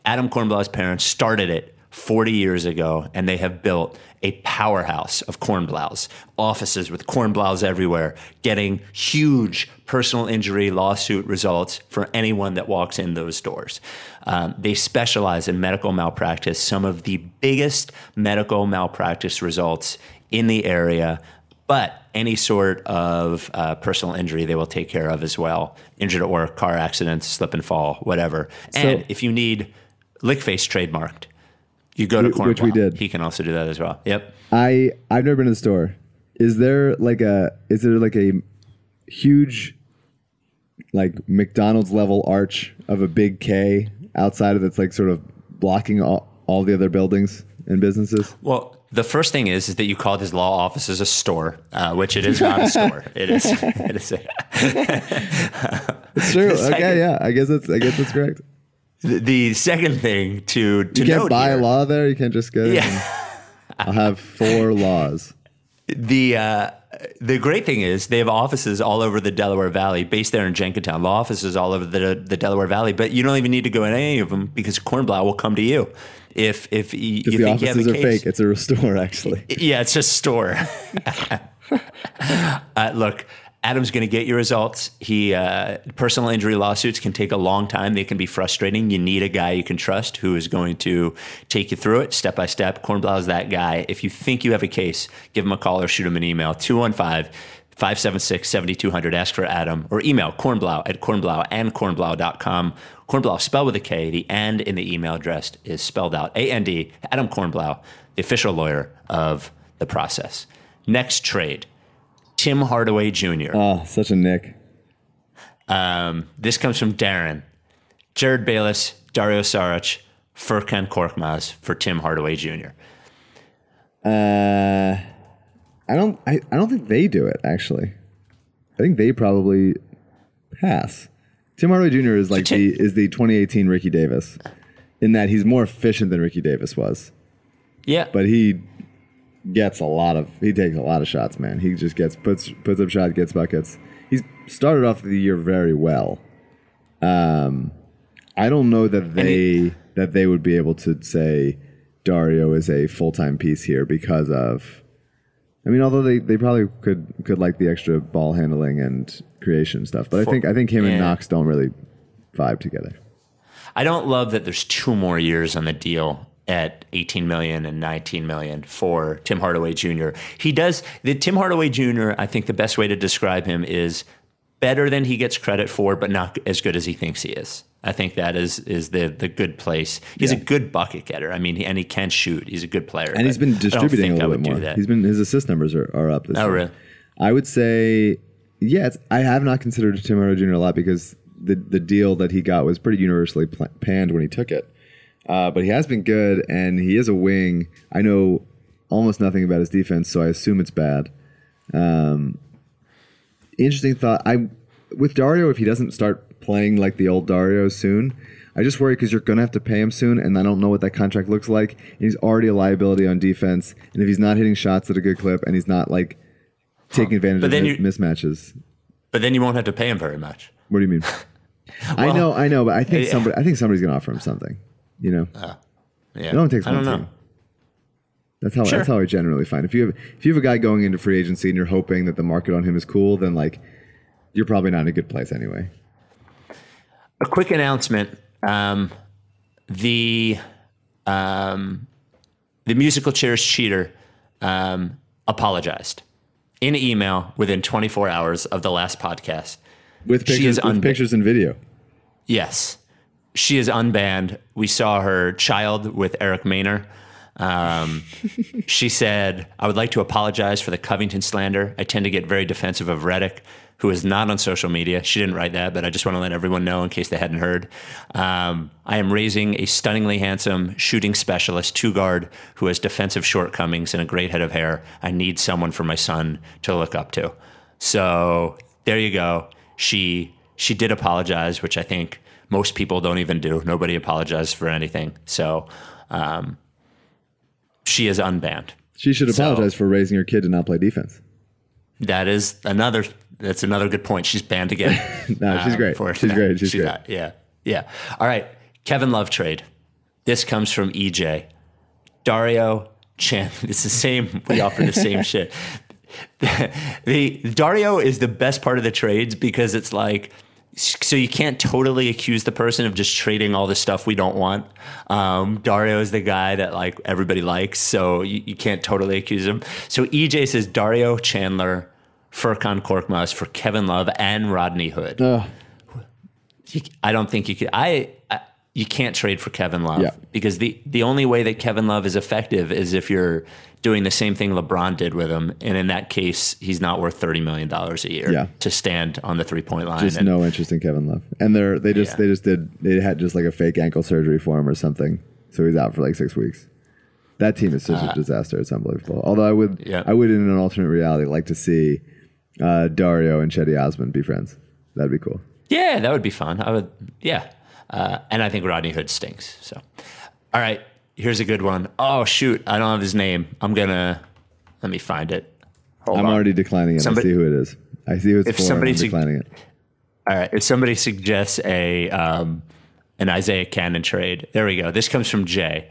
Adam Kornblau's parents started it 40 years ago, and they have built a powerhouse of Kornblaus, offices with Kornblaus everywhere, getting huge personal injury lawsuit results for anyone that walks in those doors. Um, they specialize in medical malpractice, some of the biggest medical malpractice results in the area. But any sort of uh, personal injury they will take care of as well. Injured at work, car accidents, slip and fall, whatever. And if you need Lickface trademarked, you go to Wh- which we did. He can also do that as well. Yep. I I've never been to the store. Is there like a is there like a huge like McDonald's level arch of a big K outside of that's like sort of blocking all, all the other buildings and businesses? Well, the first thing is, is that you called his law office a store, uh, which it is not a store. [LAUGHS] It is. It is. A, [LAUGHS] It's true. The second- okay, yeah. I guess that's I guess that's correct. The, the second thing to to You can't buy here, a law there. You can't just go. Yeah. [LAUGHS] I'll have four laws. the uh, the great thing is they have offices all over the Delaware Valley, based there in Jenkintown. Law offices all over the the Delaware Valley, but you don't even need to go in any of them because Kornblau will come to you if if you, you the think you have offices a are case. fake. It's a [LAUGHS] store actually. Yeah, it's just a store. [LAUGHS] uh, look, Adam's going to get your results. He uh, personal injury lawsuits can take a long time. They can be frustrating. You need a guy you can trust who is going to take you through it step by step. Kornblau is that guy. If you think you have a case, give him a call or shoot him an email. 215 576 7200. Ask for Adam or email kornblau at kornblau and kornblau.com. Kornblau spelled with a K. The and in the email address is spelled out. A N D. Adam Kornblau, the official lawyer of the process. Next trade Tim Hardaway Jr. Oh, such a nick. Um, this comes from Darren. Jerryd Bayless, Dario Saric, Furkan Korkmaz for Tim Hardaway Jr. Uh, I don't. I, I don't think they do it. Actually, I think they probably pass. Tim Hardaway Jr. is like Tim- the is the 2018 Ricky Davis, in that he's more efficient than Ricky Davis was. Yeah. But he gets a lot of he takes a lot of shots, man. He just gets puts puts up shots, gets buckets. He's started off the year very well. Um, I don't know that they that they would be able to say Dario is a full time piece here because of. I mean, although they, they probably could could like the extra ball handling and creation stuff, but I think I think him and Knox don't really vibe together. I don't love that there's two more years on the deal at 18 million and 19 million for Tim Hardaway Jr. He does the Tim Hardaway Jr. I think the best way to describe him is better than he gets credit for, but not as good as he thinks he is. I think that is is the the good place. He's Yeah. a good bucket getter. I mean, he, and he can shoot. He's a good player. and he's been distributing a little bit more. He's been his assist numbers are, are up this Oh, year. really? I would say, yeah, it's, I have not considered Tim Hardaway Jr. a lot because the the deal that he got was pretty universally pl- panned when he took it. Uh, but he has been good, and he is a wing. I know almost nothing about his defense, so I assume it's bad. Um, interesting thought. I with Dario, if he doesn't start playing like the old Dario soon, I just worry because you're gonna have to pay him soon, and I don't know what that contract looks like. And he's already a liability on defense, and if he's not hitting shots at a good clip, and he's not like taking advantage But of mis- you- mismatches, but then you won't have to pay him very much. what do you mean? [LAUGHS] I know, I know, but I think yeah. [LAUGHS] somebody, I think somebody's gonna offer him something. You know, Yeah, it only takes I one team. know. That's how Sure. that's how I generally find. If you have if you have a guy going into free agency and you're hoping that the market on him is cool, then like you're probably not in a good place anyway. a quick announcement. Um, the um, the musical chairs cheater um, apologized in email within 24 hours of the last podcast. With pictures, with unba- pictures and video. Yes, she is unbanned. We saw her child with Eric Maynor. Um, [LAUGHS] she said, I would like to apologize for the Covington slander. I tend to get very defensive of Redick, who is not on social media. She didn't write that, but I just want to let everyone know in case they hadn't heard. Um, I am raising a stunningly handsome shooting specialist, two guard, who has defensive shortcomings and a great head of hair. I need someone for my son to look up to. So there you go. She she did apologize, which I think most people don't even do. Nobody apologizes for anything. So um, she is unbanned. She should So- apologize for raising her kid to not play defense. That is another. That's another good point. She's banned again. [LAUGHS] No, she's um, great. for- She's great. She's great. not- yeah, yeah. All right, Kevin Love trade. This comes from EJ. Dario Chan. [LAUGHS] It's the same. We offer the same [LAUGHS] shit. the Dario is the best part of the trades because it's like so you can't totally accuse the person of just trading all the stuff we don't want. Um, Dario is the guy that like everybody likes, so you, you can't totally accuse him. So EJ says Dario Chandler, Furkan Korkmaz for Kevin Love and Rodney Hood. I don't think you could. I you can't trade for Kevin Love Yeah. because the the only way that Kevin Love is effective is if you're doing the same thing LeBron did with him, and in that case, he's not worth thirty million dollars a year Yeah. to stand on the three point line. just And- no interest in Kevin Love. And they're they just Yeah. they just did they had just like a fake ankle surgery for him or something. So he's out for like six weeks. That team is such a disaster. It's unbelievable. Although I would Uh, Yeah. I would in an alternate reality like to see uh, Dario and Cedi Osman be friends. That'd be cool. Yeah, that would be fun. I would, yeah. Uh, and I think Rodney Hood stinks. So, all right, here's a good one. Oh shoot, I don't have his name. I'm gonna let me find it. Hold I'm on. already declining it. Somebody- I see who it is. I see who it's If for. somebody I'm sug- declining it. All right, if somebody suggests a um, an Isaiah Canaan trade, there we go. This comes from Jay.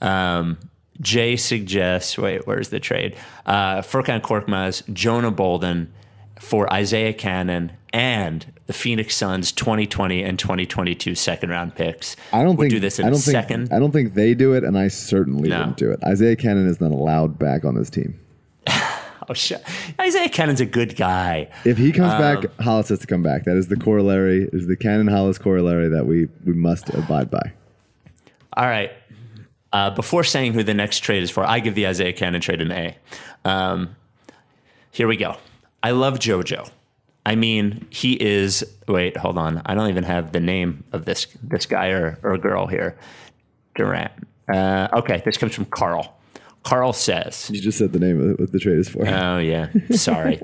Um, Jay suggests. Wait, where's the trade? Uh, Furkan Korkmaz, Jonah Bolden for Isaiah Canaan and the Phoenix Suns 2020 and 2022 second round picks. I don't think do this in I don't think second. I don't think they do it, and I certainly No. wouldn't do it. Isaiah Canaan is not allowed back on this team. [LAUGHS] Oh shit, Isaiah Canaan's a good guy. If he comes Um, back, Hollis has to come back. That is the corollary, is the Canaan Hollis corollary that we we must abide by. All right. Uh, before saying who the next trade is for, I give the Isaiah Canaan trade an A. Um, here we go. I love JoJo. I mean, he is. Wait, hold on. I don't even have the name of this this guy or, or girl here. Durant. Uh, okay, this comes from Carl. Carl says. You just said the name of what the trade is for. Oh, yeah. Sorry.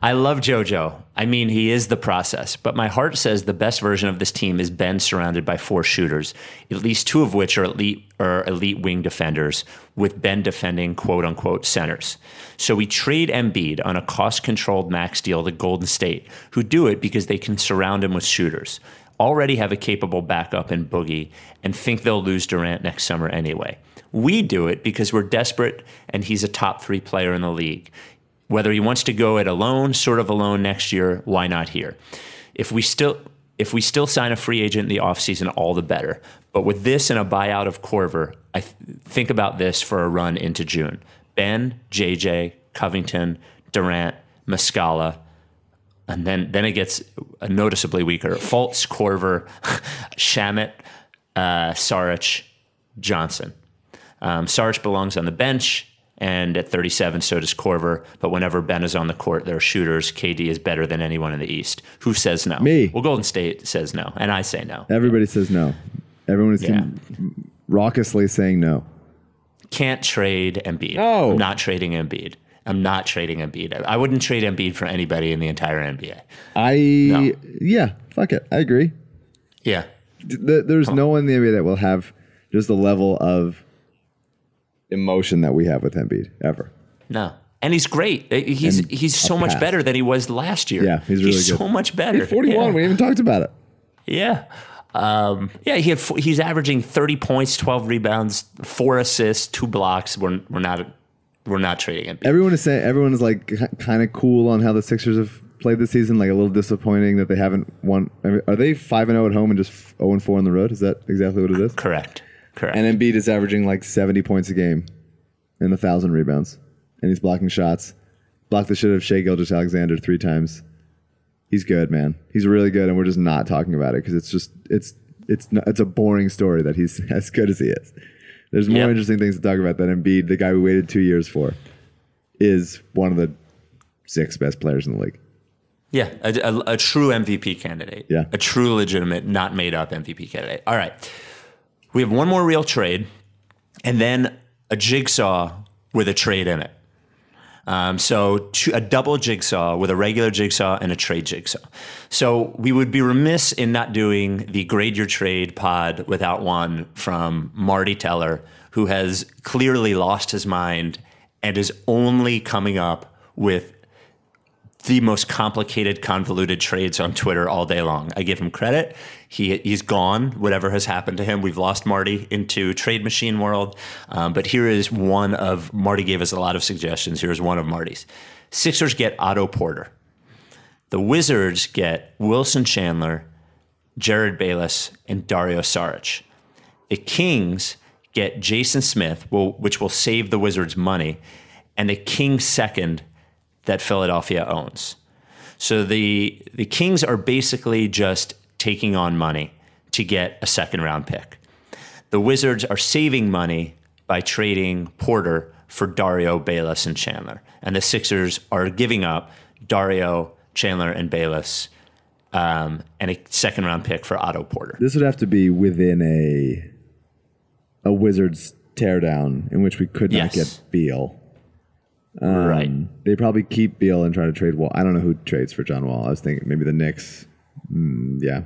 I love JoJo. I mean, he is the process, but my heart says the best version of this team is Ben surrounded by four shooters, at least two of which are elite or elite wing defenders, with Ben defending quote unquote centers. So we trade Embiid on a cost controlled max deal to Golden State, who do it because they can surround him with shooters already have a capable backup in Boogie and think they'll lose Durant next summer anyway. We do it because we're desperate and he's a top three player in the league. Whether he wants to go it alone, sort of alone next year, why not here? If we still if we still sign a free agent in the offseason, all the better. But with this and a buyout of Korver, I th- think about this for a run into June. Ben, JJ, Covington, Durant, Muscala, and then then it gets noticeably weaker. Fultz, Korver, [LAUGHS] Shamet, uh, Saric, Johnson. Um, Saric belongs on the bench, and at 37, so does Korver. But whenever Ben is on the court, there are shooters. KD is better than anyone in the East. Who says no? Me. Well, Golden State says no, and I say no. Everybody says no. Everyone is Yeah. raucously saying no. Can't trade Embiid. No. I'm not trading Embiid. I'm not trading Embiid. I wouldn't trade Embiid for anybody in the entire NBA. I yeah, fuck it. I agree. Yeah. Th- There's no one in the NBA that will have just the level of emotion that we have with Embiid ever. No. And he's great. Uh, He's And he's so much better than he was last year. Yeah, he's really good. so much better. He's 41. Yeah. We haven't talked about it. Yeah. Um, yeah, he had, he's averaging 30 points, 12 rebounds, four assists, two blocks. We're, we're not we're not trading him. Everyone is saying everyone is like kind of cool on how the Sixers have played this season. Like a little disappointing that they haven't won. I mean, are they five and zero at home and just zero and four on the road? Is that exactly what it is? Correct. Correct. And Embiid is averaging like 70 points a game and a thousand rebounds, and he's blocking shots. Blocked the shit out of Shai Gilgeous-Alexander three times. He's good, man. He's really good, and we're just not talking about it because it's just it's it's not, it's a boring story that he's [LAUGHS] as good as he is. There's more Yep. interesting things to talk about than Embiid, the guy we waited two years for, is one of the six best players in the league. yeah, a, a, a true MVP candidate. Yeah. A true, legitimate, not made up MVP candidate. All right. We have one more real trade and then a jigsaw with a trade in it. Um, so a double jigsaw with a regular jigsaw and a trade jigsaw. So we would be remiss in not doing the grade your trade pod without one from Marty Teller, who has clearly lost his mind and is only coming up with the most complicated, convoluted trades on Twitter all day long. I give him credit. He he's gone. Whatever has happened to him, we've lost Marty into trade machine world. Um, but here is one of Marty gave us a lot of suggestions. Here's one of Marty's. Sixers get Otto Porter. The Wizards get Wilson Chandler, Jerryd Bayless, and Dario Saric. The Kings get Jason Smith, will, which will save the Wizards money, and the Kings second that Philadelphia owns. So the the Kings are basically just taking on money to get a second round pick. The Wizards are saving money by trading Porter for Dario, Bayless, and Chandler. And the Sixers are giving up Dario, Chandler, and Bayless um, and a second round pick for Otto Porter. This would have to be within a a Wizards teardown in which we could not Yes. get Beal. Right. They probably keep Beal and try to trade Wall. I don't know who trades for John Wall. I was thinking maybe the Knicks. Mm, yeah,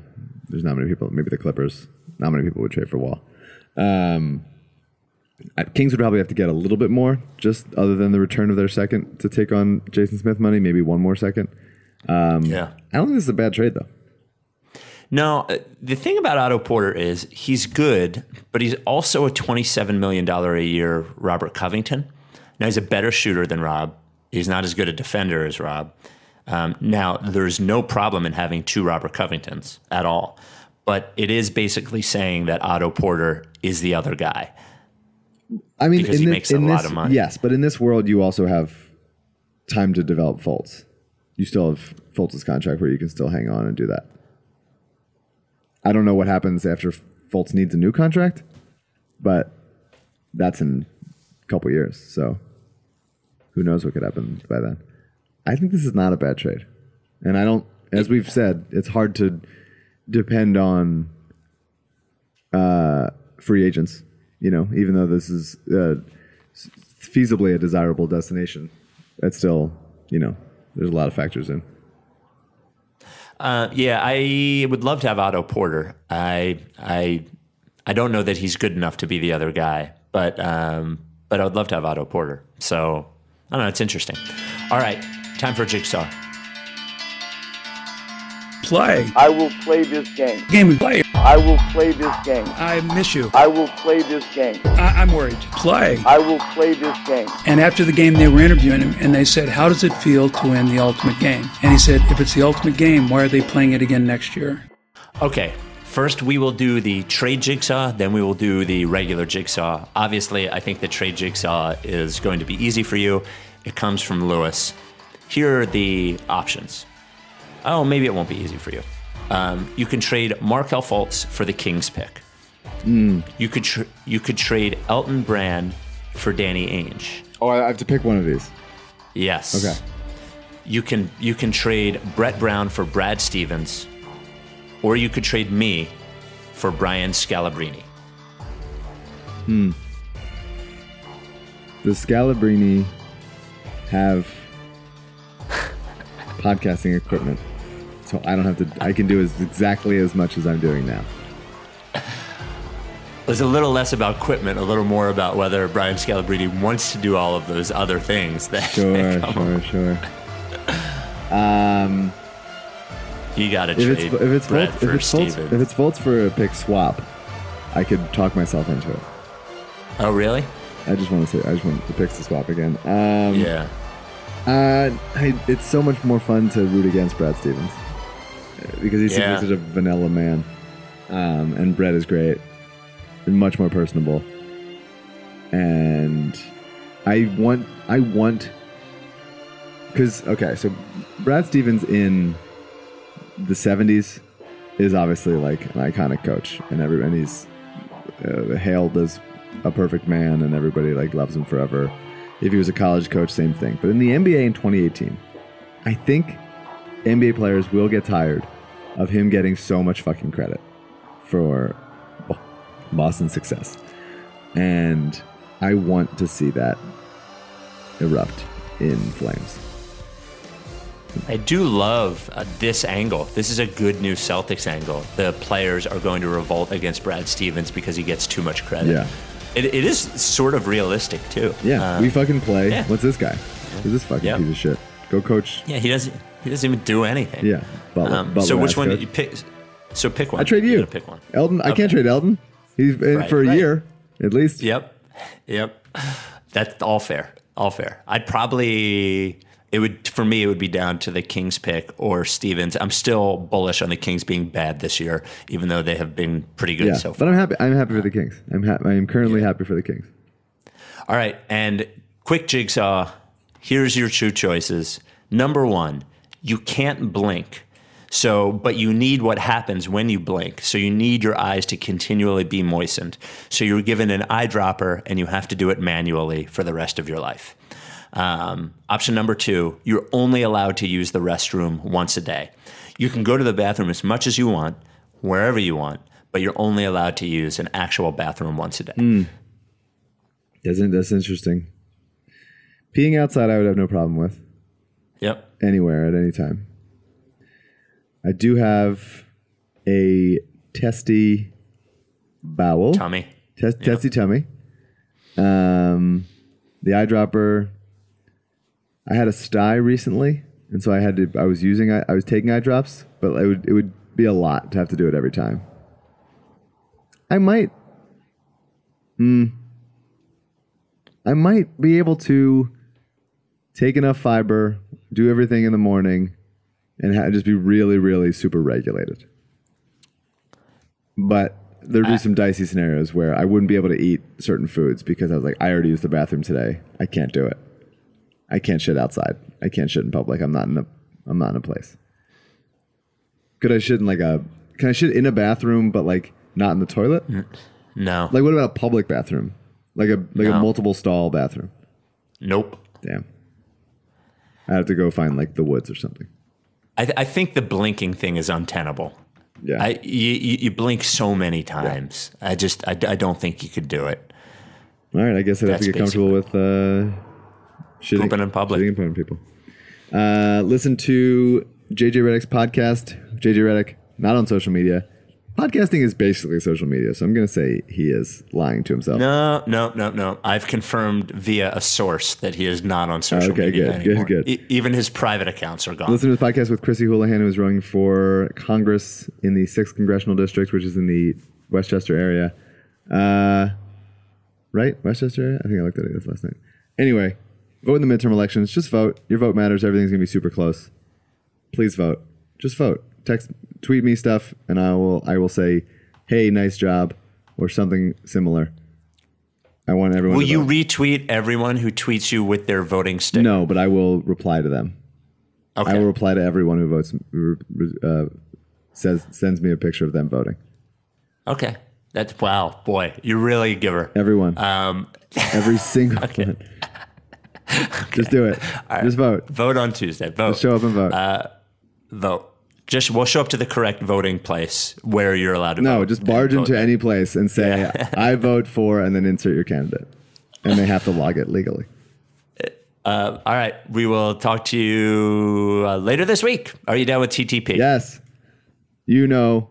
there's not many people. Maybe the Clippers. Not many people would trade for Wall. Um, Kings would probably have to get a little bit more, just other than the return of their second to take on Jason Smith money. Maybe one more second. Yeah. I don't think this is a bad trade though. No, uh, the thing about Otto Porter is he's good, but he's also a $27 million a year Robert Covington. Now, he's a better shooter than Rob. He's not as good a defender as Rob. Um, now, there's no problem in having two Robert Covingtons at all. But it is basically saying that Otto Porter is the other guy. I mean, Because in he thi- makes a lot this- of money. Yes, but in this world, you also have time to develop Fultz. You still have Fultz's contract where you can still hang on and do that. I don't know what happens after Fultz needs a new contract, but that's in a couple years. So who knows what could happen by then? I think this is not a bad trade, and I don't. As we've said, it's hard to depend on uh, free agents. You know, even though this is uh, feasibly a desirable destination. That's still, you know, there's a lot of factors in. Uh, yeah, I would love to have Otto Porter. I I I don't know that he's good enough to be the other guy, but um, but I would love to have Otto Porter. So I don't know. It's interesting. All right, time for a jigsaw. Play. I will play this game. Game we play. I will play this game. I miss you. I will play this game. I- I'm worried. Play. I will play this game. And after the game, they were interviewing him, and they said, "How does it feel to win the ultimate game?" And he said, "If it's the ultimate game, why are they playing it again next year?" Okay. First, we will do the trade jigsaw, then we will do the regular jigsaw. Obviously, I think the trade jigsaw is going to be easy for you. It comes from Lewis. Here are the options. Oh, maybe it won't be easy for you. Um, you can trade Markelle Fultz for the Kings pick. You could tr- you could trade Elton Brand for Danny Ainge. Oh, I have to pick one of these. Yes. Okay. You can you can trade Brett Brown for Brad Stevens, or you could trade me for Brian Scalabrine. Does Scalabrine have [LAUGHS] podcasting equipment? So I don't have to. I can do as exactly as much as I'm doing now. It's a little less about equipment, a little more about whether Brian Scalabrine wants to do all of those other things. That Sure, [LAUGHS] sure, sure. Um, You got to if trade it's if it's Brett for if it's Fultz, Stevens. if it's Fultz for a pick swap, I could talk myself into it. oh, really? I just want to say I just want the picks to swap again. Um, Yeah. Uh, I, it's so much more fun to root against Brad Stevens because he's Yeah. such a vanilla man, um, and Brett is great and much more personable. And I want, I want, because okay, so Brad Stevens in the '70s is obviously like an iconic coach, and every and he's uh, hailed as a perfect man, and everybody like loves him forever. If he was a college coach, same thing. But in the NBA in 2018, I think NBA players will get tired of him getting so much fucking credit for Bo- Boston's success, and I want to see that erupt in flames. I do love uh, this angle. This is a good new Celtics angle. The players are going to revolt against Brad Stevens because he gets too much credit. Yeah. It, it is sort of realistic too. Yeah, Uh, we fucking play. yeah. What's this guy? Who's this fucking Yeah. piece of shit? Go coach. yeah. He doesn't. He doesn't even do anything. Yeah, Butler. Um, Butler so which one coach. did you pick? So pick one. I trade you. pick one. Elton. I can't trade Elton. He's in Right, for a right. year at least. Yep. Yep. [SIGHS] That's all fair. All fair. I'd probably it would for me it would be down to the Kings pick or Stevens. I'm still bullish on the Kings being bad this year, even though they have been pretty good Yeah, so but. I'm happy. I'm happy for the Kings. I'm ha- I'm currently happy for the Kings. All right, and quick jigsaw. Here's your two choices. Number one, you can't blink. So, but you need what happens when you blink. So you need your eyes to continually be moistened. So you're given an eyedropper and you have to do it manually for the rest of your life. Um, option number two, you're only allowed to use the restroom once a day. You can go to the bathroom as much as you want, wherever you want, but you're only allowed to use an actual bathroom once a day. Isn't that's interesting? Peeing outside, I would have no problem with Yep. anywhere at any time. I do have a testy bowel, Tummy. Test, testy tummy. Um, the eyedropper. I had a sty recently, and so I had to. I was using. I, I was taking eye drops, but it would it would be a lot to have to do it every time. I might. Hmm. I might be able to take enough fiber, do everything in the morning, and ha- just be really, really super regulated. But there'd be some dicey scenarios where I wouldn't be able to eat certain foods because I was like, I already used the bathroom today. I can't do it. I can't shit outside. I can't shit in public. I'm not in a. I'm not in a place. Could I shit in like a? Can I shit in a bathroom, but like not in the toilet? No. Like what about a public bathroom? Like a like a multiple stall bathroom? nope. Damn. I have to go find like the woods or something. I, th- I think the blinking thing is untenable. Yeah. I, you, you you blink so many times. Yeah. I just I, I don't think you could do it. All right, I guess I'd have That's to get comfortable with uh, shitting, Pooping in public. shitting in front of people. Uh, listen to JJ Redick's podcast. JJ Reddick, not on social media. Podcasting is basically social media, so I'm going to say he is lying to himself. No, no, no, no. I've confirmed via a source that he is not on social Okay, media good, good, anymore. good. E- even his private accounts are gone. Listen to the podcast with Chrissy Houlahan, who is running for Congress in the 6th Congressional District, which is in the Westchester area. Uh, right? Westchester area? I think I looked at it last night. Anyway, vote in the midterm elections. Just vote. Your vote matters. Everything's going to be super close. Please vote. Just vote. Text, tweet me stuff, and I will. I will say, "Hey, nice job," or something similar. I want everyone. Will you retweet everyone who tweets you with their voting stick? No, but I will reply to them. Okay. I will reply to everyone who votes, uh, says sends me a picture of them voting. Okay. That's wow, boy, you're really a giver. Everyone, Um, [LAUGHS] every single one. Just do it. Just vote. vote on Tuesday. Vote. Show up and vote. Uh, vote. Just we'll show up to the correct voting place where you're allowed to vote. no, just barge into any place and say, Yeah. [LAUGHS] "I vote for," and then insert your candidate, and they have to log it legally. Uh, all right, we will talk to you uh, later this week. Are you down with TTP? Yes, you know,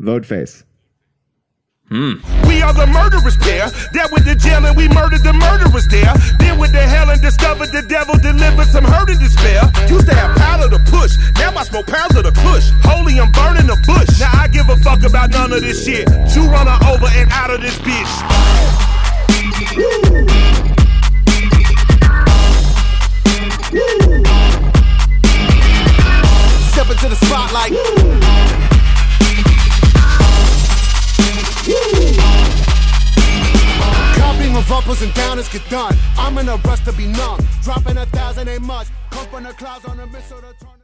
vote face. Hmm. We are the murderers pair. That with the jail and we murdered the murderers there. Then with the hell and discovered the devil delivered some hurt and despair. Used to have powder to push. Now I smoke pounds of the push. Holy, I'm burning the bush. Now I give a fuck about none of this shit. You run her over and out of this bitch. Step into the spotlight. Copying of uppers and downers get done. I'm in a rush to be numb. Dropping a thousand ain't much. Come from the clouds on a missile to turn.